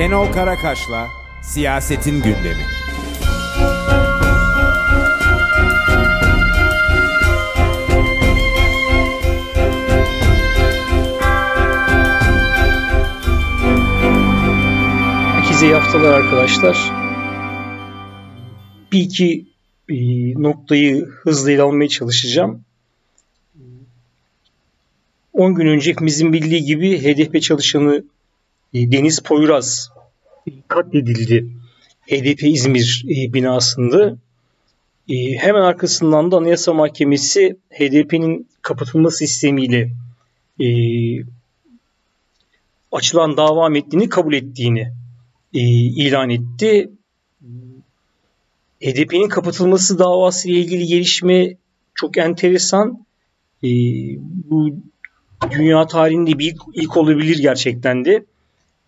Şenol Karakaş'la Siyasetin Gündemi. Herkese iyi haftalar arkadaşlar. Bir iki e, noktayı hızlı ele almaya çalışacağım. 10 gün önce hepimizin bildiği gibi HDP çalışanı e, Deniz Poyraz katledildi. HDP İzmir e, binasında. Hemen arkasından da Anayasa Mahkemesi HDP'nin kapatılması istemiyle açılan dava metnini kabul ettiğini ilan etti. HDP'nin kapatılması davası ile ilgili gelişme çok enteresan. Bu dünya tarihinde bir ilk, ilk olabilir gerçekten de.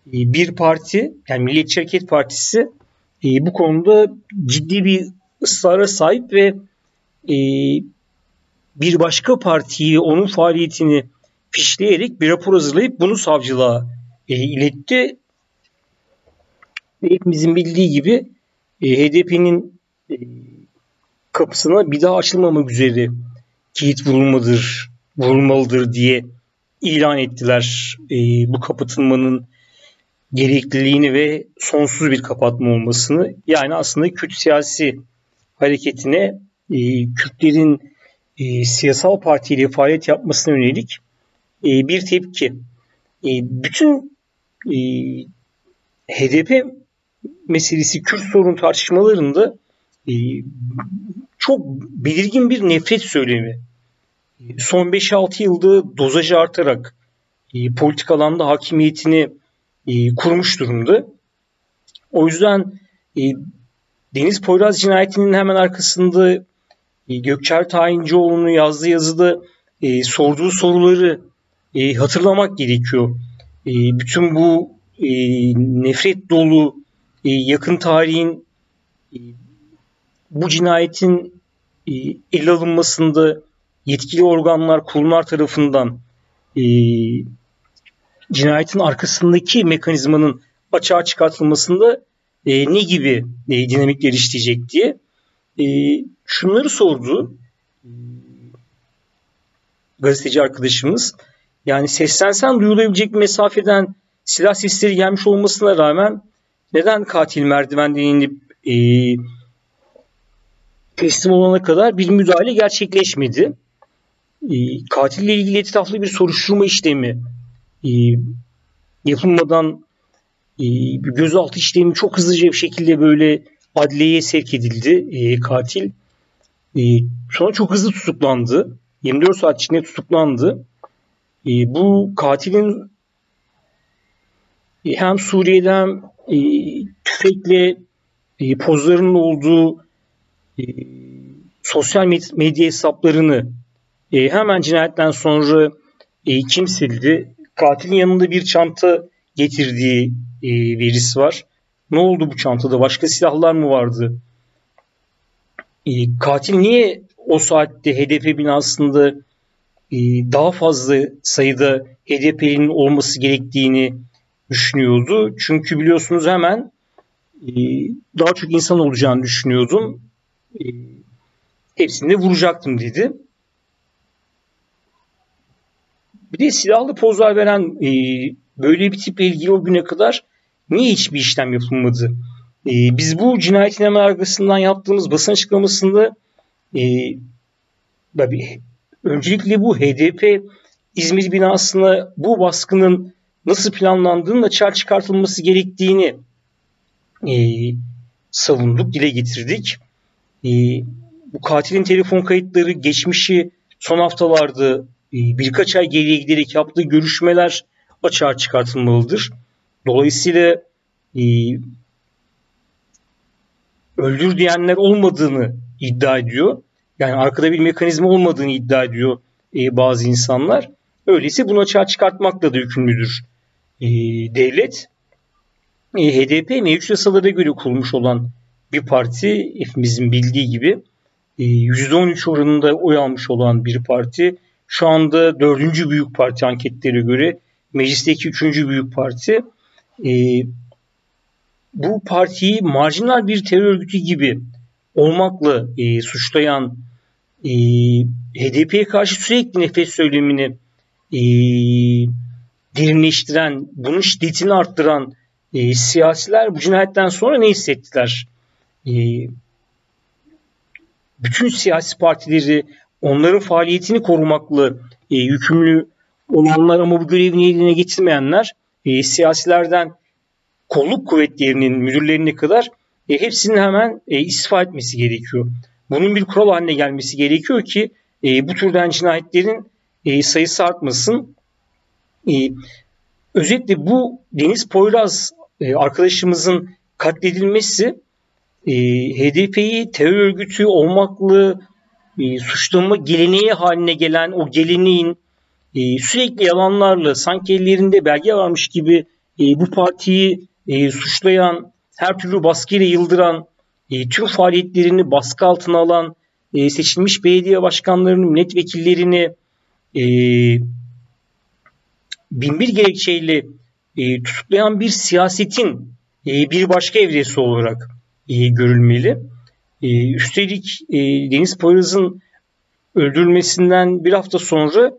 Ee, bir parti yani Milliyetçi Hareket Partisi e, bu konuda ciddi bir ısrara sahip ve e, bir başka partiyi onun faaliyetini fişleyerek bir rapor hazırlayıp bunu savcılığa e, iletti. Ve hepimizin bildiği gibi HDP'nin kapısına bir daha açılmamak üzere kilit vurulmadır, vurulmalıdır diye ilan ettiler bu kapatılmanın gerekliliğini ve sonsuz bir kapatma olmasını. Yani aslında Kürt siyasi hareketine e, Kürtlerin e, siyasal partiyle faaliyet yapmasına yönelik e, bir tepki. E, bütün e, HDP meselesi Kürt sorun tartışmalarında e, çok belirgin bir nefret söylemi son 5-6 yılda dozajı artarak e, politik alanda hakimiyetini e, kurmuş durumda. O yüzden e, Deniz Poyraz cinayetinin hemen arkasında e, Gökçer Tayincioğlu'nun yazdığı yazıda e, sorduğu soruları e, hatırlamak gerekiyor. E, bütün bu e, nefret dolu e, yakın tarihin e, bu cinayetin e, ele alınmasında yetkili organlar, kurumlar tarafından e, cinayetin arkasındaki mekanizmanın açığa çıkartılmasında e, ne gibi e, dinamikler işleyecek diye e, şunları sordu gazeteci arkadaşımız. Yani seslensen duyulabilecek mesafeden silah sesleri gelmiş olmasına rağmen neden katil merdivenden inip e, teslim olana kadar bir müdahale gerçekleşmedi? e, katille ilgili etraflı bir soruşturma işlemi e, yapılmadan e, gözaltı işlemi çok hızlıca bir şekilde böyle adliyeye sevk edildi e, katil. E, sonra çok hızlı tutuklandı. 24 saat içinde tutuklandı. E, bu katilin hem Suriye'den tüfekle e, pozlarının olduğu sosyal medya hesaplarını hemen cinayetten sonra e, kim sildi? Katilin yanında bir çanta getirdiği e, verisi var. Ne oldu bu çantada? Başka silahlar mı vardı? E, katil niye o saatte HDP binasında e, daha fazla sayıda HDP'nin olması gerektiğini düşünüyordu. Çünkü biliyorsunuz hemen e, daha çok insan olacağını düşünüyordum. E, hepsini de vuracaktım dedi. Bir de silahlı pozlar veren e, böyle bir tiple ilgili o güne kadar niye hiçbir işlem yapılmadı? E, biz bu cinayetin hemen arkasından yaptığımız basın açıklamasında e, tabii, öncelikle bu HDP İzmir binasına bu baskının nasıl planlandığının açığa çıkartılması gerektiğini e, savunduk, dile getirdik. E, bu katilin telefon kayıtları, geçmişi son haftalarda birkaç ay geriye giderek yaptığı görüşmeler açığa çıkartılmalıdır. Dolayısıyla e, öldür diyenler olmadığını iddia ediyor. Yani arkada bir mekanizma olmadığını iddia ediyor e, bazı insanlar. Öyleyse bunu açığa çıkartmakla da yükümlüdür e, devlet. HDP mevcut yasalara göre kurulmuş olan bir parti hepimizin bildiği gibi e, %13 oranında oy almış olan bir parti şu anda dördüncü büyük parti anketlere göre meclisteki üçüncü büyük parti. E, bu partiyi marjinal bir terör örgütü gibi olmakla e, suçlayan e, HDP'ye karşı sürekli nefes söylemini e, derinleştiren, bunun şiddetini arttıran e, siyasiler bu cinayetten sonra ne hissettiler? E, bütün siyasi partileri onların faaliyetini korumakla e, yükümlü olanlar ama bu görevini yerine getirmeyenler e, siyasilerden kolluk kuvvetlerinin müdürlerine kadar e, hepsinin hemen e, istifa etmesi gerekiyor. Bunun bir kural haline gelmesi gerekiyor ki e, bu türden cinayetlerin e, sayısı artmasın. E, özetle bu Deniz Poyraz e, arkadaşımızın katledilmesi e, HDP'yi terör örgütü olmakla e, suçlama geleneği haline gelen o geleneğin e, sürekli yalanlarla sanki ellerinde belge varmış gibi e, bu partiyi e, suçlayan, her türlü baskıyla yıldıran, e, tüm faaliyetlerini baskı altına alan, e, seçilmiş belediye başkanlarını, milletvekillerini e, binbir gerekçeyle e, tutuklayan bir siyasetin e, bir başka evresi olarak e, görülmeli. E, üstelik e, Deniz Poyraz'ın öldürülmesinden bir hafta sonra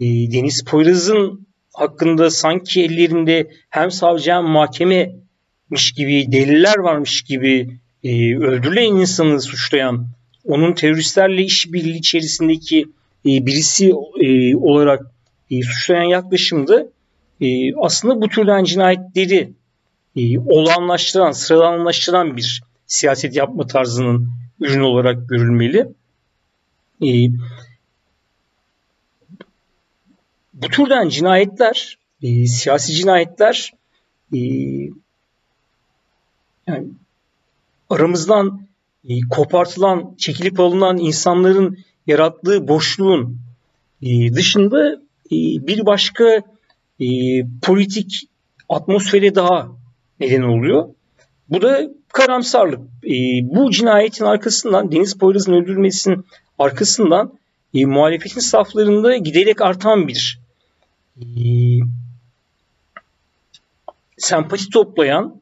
e, Deniz Poyraz'ın hakkında sanki ellerinde hem savcı hem mahkememiş gibi deliller varmış gibi e, öldürülen insanı suçlayan onun teröristlerle işbirliği içerisindeki e, birisi e, olarak e, suçlayan yaklaşımda e, aslında bu türden cinayetleri e, olağanlaştıran, sıradanlaştıran bir siyaset yapma tarzının ürünü olarak görülmeli. E, bu türden cinayetler, e, siyasi cinayetler e, yani aramızdan e, kopartılan, çekilip alınan insanların yarattığı boşluğun e, dışında e, bir başka e, politik atmosfere daha neden oluyor. Bu da karamsarlık. E, bu cinayetin arkasından, Deniz Poyraz'ın öldürülmesinin arkasından e, muhalefetin saflarında giderek artan bir e, sempati toplayan,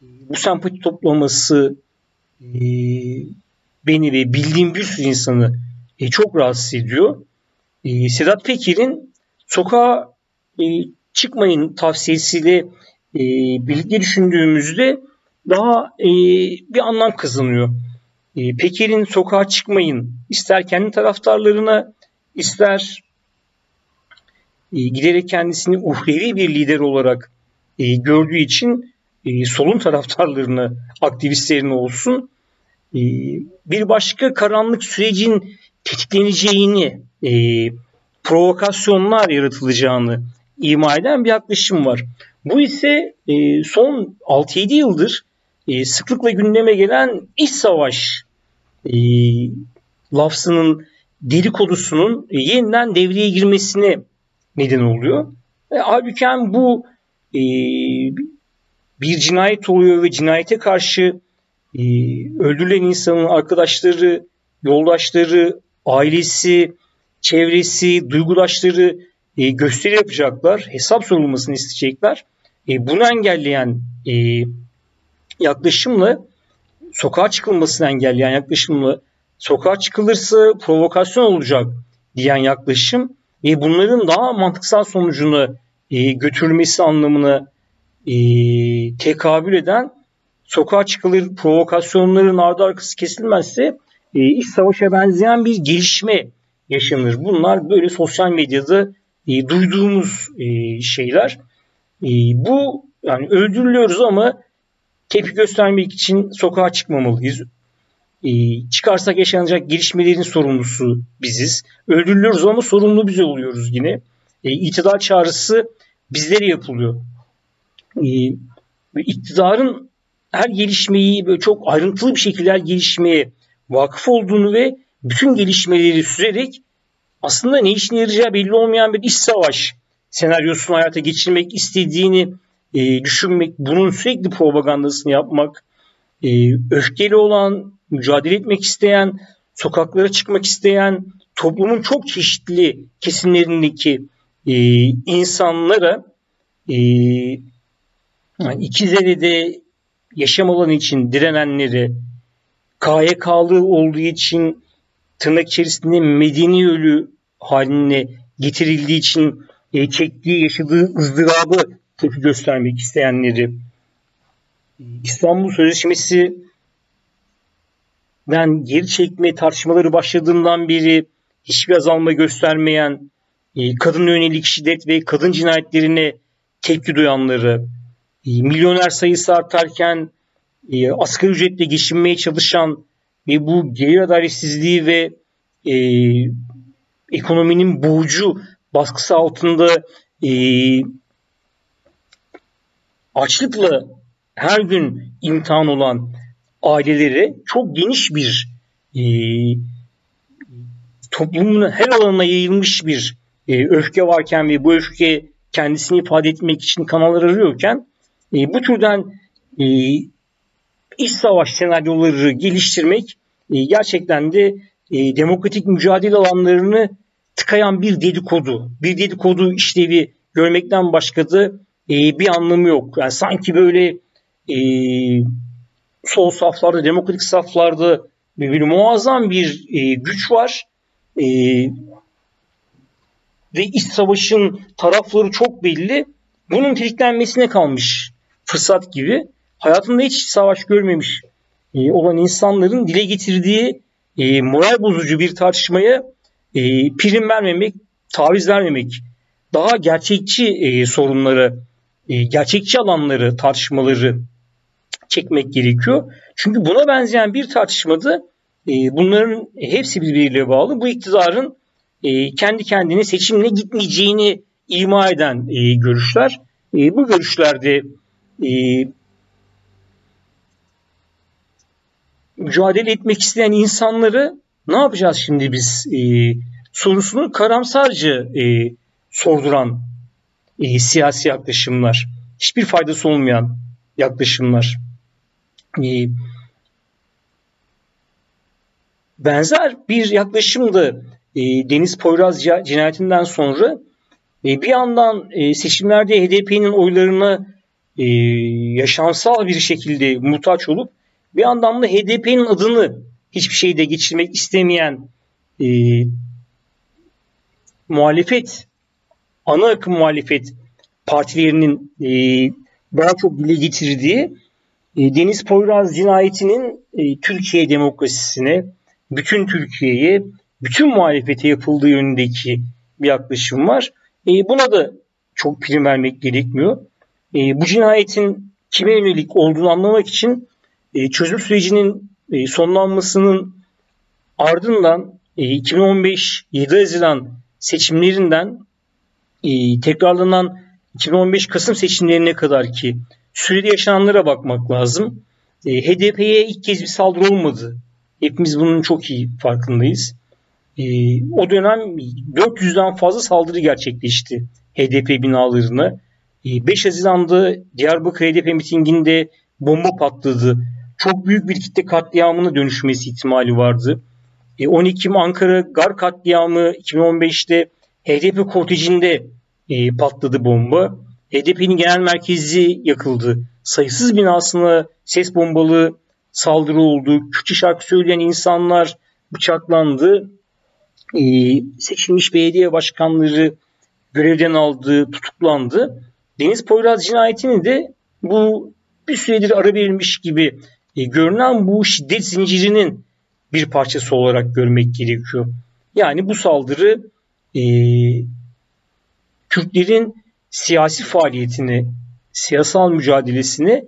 bu sempati toplaması e, beni ve bildiğim bir sürü insanı e, çok rahatsız ediyor. E, Sedat Peker'in sokağa e, çıkmayın tavsiyesiyle e, birlikte düşündüğümüzde daha e, bir anlam kazanıyor. E, Peker'in sokağa çıkmayın ister kendi taraftarlarına ister e, giderek kendisini uhrevi bir lider olarak e, gördüğü için e, solun taraftarlarını, aktivistlerini olsun e, bir başka karanlık sürecin tetikleneceğini, e, provokasyonlar yaratılacağını ima eden bir yaklaşım var. Bu ise e, son 6-7 yıldır e, sıklıkla gündeme gelen iç savaş e, lafzının dedikodusunun e, yeniden devreye girmesine neden oluyor. E, halbuki bu e, bir cinayet oluyor ve cinayete karşı e, öldürülen insanın arkadaşları, yoldaşları, ailesi, çevresi, duygudaşları e, gösteri yapacaklar, hesap sorulmasını isteyecekler. E, bunu engelleyen e, yaklaşımla sokağa çıkılmasını engelleyen yaklaşımla sokağa çıkılırsa provokasyon olacak diyen yaklaşım e, bunların daha mantıksal sonucunu e, götürülmesi anlamına e, tekabül eden sokağa çıkılır provokasyonların ardı arkası kesilmezse e, iç savaşa benzeyen bir gelişme yaşanır. Bunlar böyle sosyal medyada e, duyduğumuz e, şeyler. E, bu yani öldürülüyoruz ama tepki göstermek için sokağa çıkmamalıyız. E, çıkarsak yaşanacak gelişmelerin sorumlusu biziz. Öldürülüyoruz ama sorumlu biz oluyoruz yine. E, itidal çağrısı bizlere yapılıyor. E, iktidarın her gelişmeyi böyle çok ayrıntılı bir şekilde her gelişmeye vakıf olduğunu ve bütün gelişmeleri sürerek aslında ne işine yarayacağı belli olmayan bir iş savaş senaryosunu hayata geçirmek istediğini e, düşünmek, bunun sürekli propagandasını yapmak, e, öfkeli olan, mücadele etmek isteyen, sokaklara çıkmak isteyen, toplumun çok çeşitli kesimlerindeki e, insanlara e, yani İkizdere'de yaşam alanı için direnenleri, KYK'lı olduğu için tırnak içerisinde medeni ölü haline getirildiği için e, çektiği, yaşadığı ızdırabı tepki göstermek isteyenleri, İstanbul Sözleşmesi ben geri çekme tartışmaları başladığından beri hiçbir azalma göstermeyen, e, kadın yönelik şiddet ve kadın cinayetlerine tepki duyanları, e, milyoner sayısı artarken e, asgari ücretle geçinmeye çalışan ve bu gelir adaletsizliği ve e, ekonominin boğucu baskısı altında e, açlıkla her gün imtihan olan ailelere çok geniş bir e, toplumun her alanına yayılmış bir e, öfke varken ve bu öfke kendisini ifade etmek için kanallar arıyorken e, bu türden e, iç savaş senaryoları geliştirmek e, gerçekten de e, demokratik mücadele alanlarını tıkayan bir dedikodu, bir dedikodu işlevi görmekten başka da e, bir anlamı yok. Yani sanki böyle e, sol saflarda, demokratik saflarda bir, bir muazzam bir e, güç var. E, ve iç savaşın tarafları çok belli. Bunun tetiklenmesine kalmış fırsat gibi. Hayatında hiç savaş görmemiş e, olan insanların dile getirdiği e, moral bozucu bir tartışmaya e, prim vermemek, taviz vermemek, daha gerçekçi e, sorunları, e, gerçekçi alanları, tartışmaları çekmek gerekiyor. Çünkü buna benzeyen bir tartışmada e, bunların hepsi birbiriyle bağlı. Bu iktidarın e, kendi kendine seçimle gitmeyeceğini ima eden görüşler. Bu görüşlerde mücadele etmek isteyen insanları ne yapacağız şimdi biz e, sorusunu karamsarca sorduran e, siyasi yaklaşımlar. Hiçbir faydası olmayan yaklaşımlar. E, benzer bir yaklaşım da e, Deniz Poyraz cinayetinden sonra e, bir yandan e, seçimlerde HDP'nin oylarına e, yaşamsal bir şekilde muhtaç olup bir yandan da HDP'nin adını hiçbir şeyde geçirmek istemeyen e, muhalefet, ana akım muhalefet partilerinin e, daha çok dile getirdiği e, Deniz Poyraz cinayetinin e, Türkiye demokrasisine, bütün Türkiye'ye, bütün muhalefete yapıldığı yönündeki bir yaklaşım var. E, buna da çok prim vermek gerekmiyor. E, bu cinayetin kime yönelik olduğunu anlamak için e, çözüm sürecinin e, sonlanmasının ardından e, 2015 7 Haziran seçimlerinden e, tekrarlanan 2015 Kasım seçimlerine kadar ki sürede yaşananlara bakmak lazım. E, HDP'ye ilk kez bir saldırı olmadı. Hepimiz bunun çok iyi farkındayız. E, o dönem 400'den fazla saldırı gerçekleşti HDP binalarına. E, 5 Haziran'da Diyarbakır HDP mitinginde bomba patladı. Çok büyük bir kitle katliamına dönüşmesi ihtimali vardı. 10 e, Ekim Ankara Gar katliamı 2015'te HDP kortejinde e, patladı bomba. HDP'nin genel merkezi yakıldı. Sayısız binasına ses bombalı saldırı oldu. Kürtçe şarkı söyleyen insanlar bıçaklandı. E, seçilmiş belediye başkanları görevden aldı, tutuklandı. Deniz Poyraz cinayetini de bu bir süredir ara verilmiş gibi e, görünen bu şiddet zincirinin bir parçası olarak görmek gerekiyor. Yani bu saldırı e, Kürtlerin siyasi faaliyetini, siyasal mücadelesini,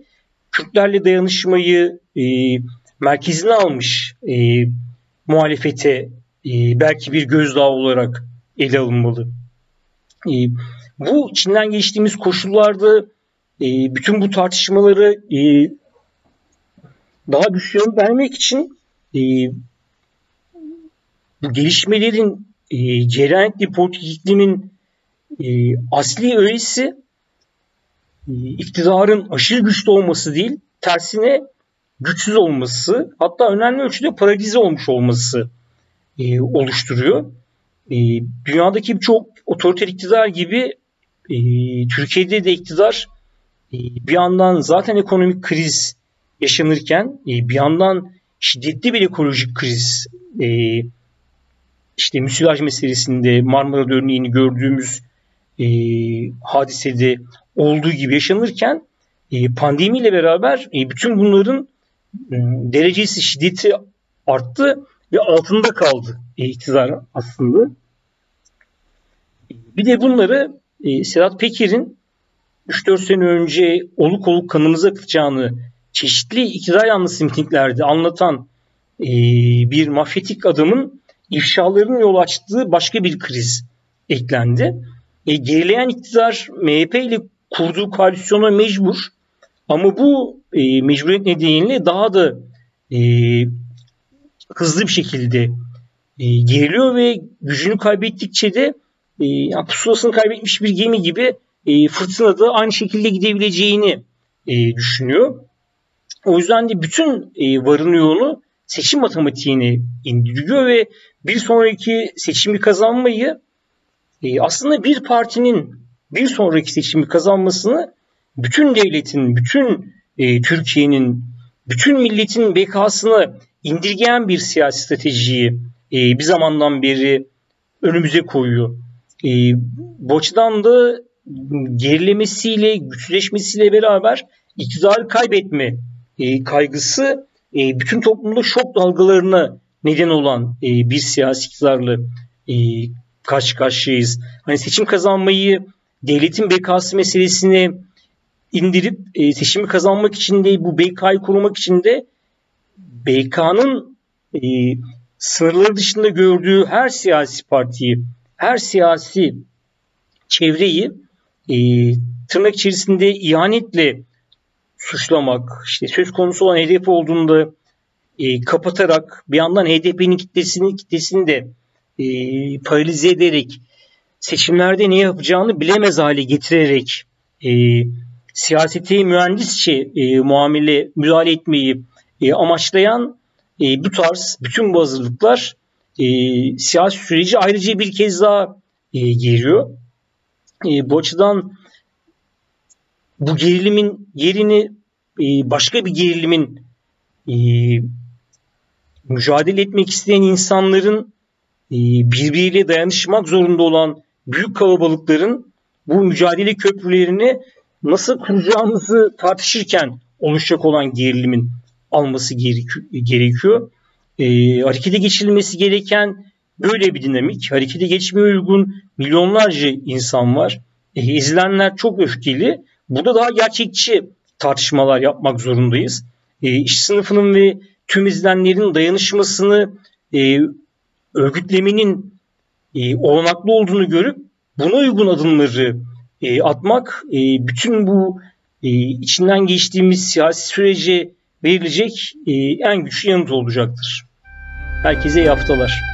Kürtlerle dayanışmayı e, merkezine almış e, muhalefete e, belki bir gözdağı olarak ele alınmalı. E, bu Çin'den geçtiğimiz koşullarda e, bütün bu tartışmaları e, daha güçlü vermek için e, bu gelişmelerin e, cereyan ettiği politik iklimin e, asli öğesi e, iktidarın aşırı güçlü olması değil, tersine güçsüz olması, hatta önemli ölçüde paralize olmuş olması e, oluşturuyor. E, dünyadaki birçok otoriter iktidar gibi e, Türkiye'de de iktidar e, bir yandan zaten ekonomik kriz yaşanırken e, bir yandan şiddetli bir ekolojik kriz e, işte müsilaj meselesinde Marmara örneğini gördüğümüz e, hadisede olduğu gibi yaşanırken e, pandemiyle beraber e, bütün bunların e, derecesi şiddeti arttı ve altında kaldı e, iktidar aslında. Bir de bunları e, Sedat Peker'in 3-4 sene önce oluk oluk kanımıza akıtacağını çeşitli iktidar yanlısı mitinglerde anlatan e, bir mafyatik adamın ifşalarının yol açtığı başka bir kriz eklendi. E, gerileyen iktidar MHP ile kurduğu koalisyona mecbur ama bu e, mecburiyet nedeniyle daha da e, hızlı bir şekilde e, geriliyor ve gücünü kaybettikçe de e, yani pusulasını kaybetmiş bir gemi gibi e, fırtınada aynı şekilde gidebileceğini e, düşünüyor. O yüzden de bütün e, varını yoğunu seçim matematiğine indiriyor ve bir sonraki seçimi kazanmayı e, aslında bir partinin bir sonraki seçimi kazanmasını bütün devletin, bütün e, Türkiye'nin, bütün milletin bekasını indirgeyen bir siyasi stratejiyi e, bir zamandan beri önümüze koyuyor. E, bu açıdan da gerilemesiyle, güçleşmesiyle beraber iktidarı kaybetme e, kaygısı e, bütün toplumda şok dalgalarına neden olan e, bir siyasi iktidarla e, karşı karşıyayız. Hani seçim kazanmayı devletin bekası meselesini indirip e, seçimi kazanmak için de bu BK'yı korumak için de BK'nın e, sınırları dışında gördüğü her siyasi partiyi, her siyasi çevreyi e, tırnak içerisinde ihanetle suçlamak, işte söz konusu olan HDP olduğunda e, kapatarak bir yandan HDP'nin kitlesini kitlesini de e, paralize ederek seçimlerde ne yapacağını bilemez hale getirerek e, siyaseti mühendisçe e, muamele müdahale etmeyi e, amaçlayan e, bu tarz bütün bu hazırlıklar e, siyasi süreci ayrıca bir kez daha e, geriyor. E, bu açıdan bu gerilimin yerini e, başka bir gerilimin e, mücadele etmek isteyen insanların e, birbiriyle dayanışmak zorunda olan büyük kalabalıkların bu mücadele köprülerini nasıl kuracağımızı tartışırken oluşacak olan gerilimin alması gerekiyor. E, harekete geçirilmesi gereken böyle bir dinamik. Harekete geçmeye uygun milyonlarca insan var. E, ezilenler çok öfkeli. Burada daha gerçekçi tartışmalar yapmak zorundayız. E, iş sınıfının ve tüm izlenlerin dayanışmasını e, örgütlemenin e, olanaklı olduğunu görüp buna uygun adımları e, atmak e, bütün bu e, içinden geçtiğimiz siyasi sürece verilecek e, en güçlü yanıt olacaktır. Herkese iyi haftalar.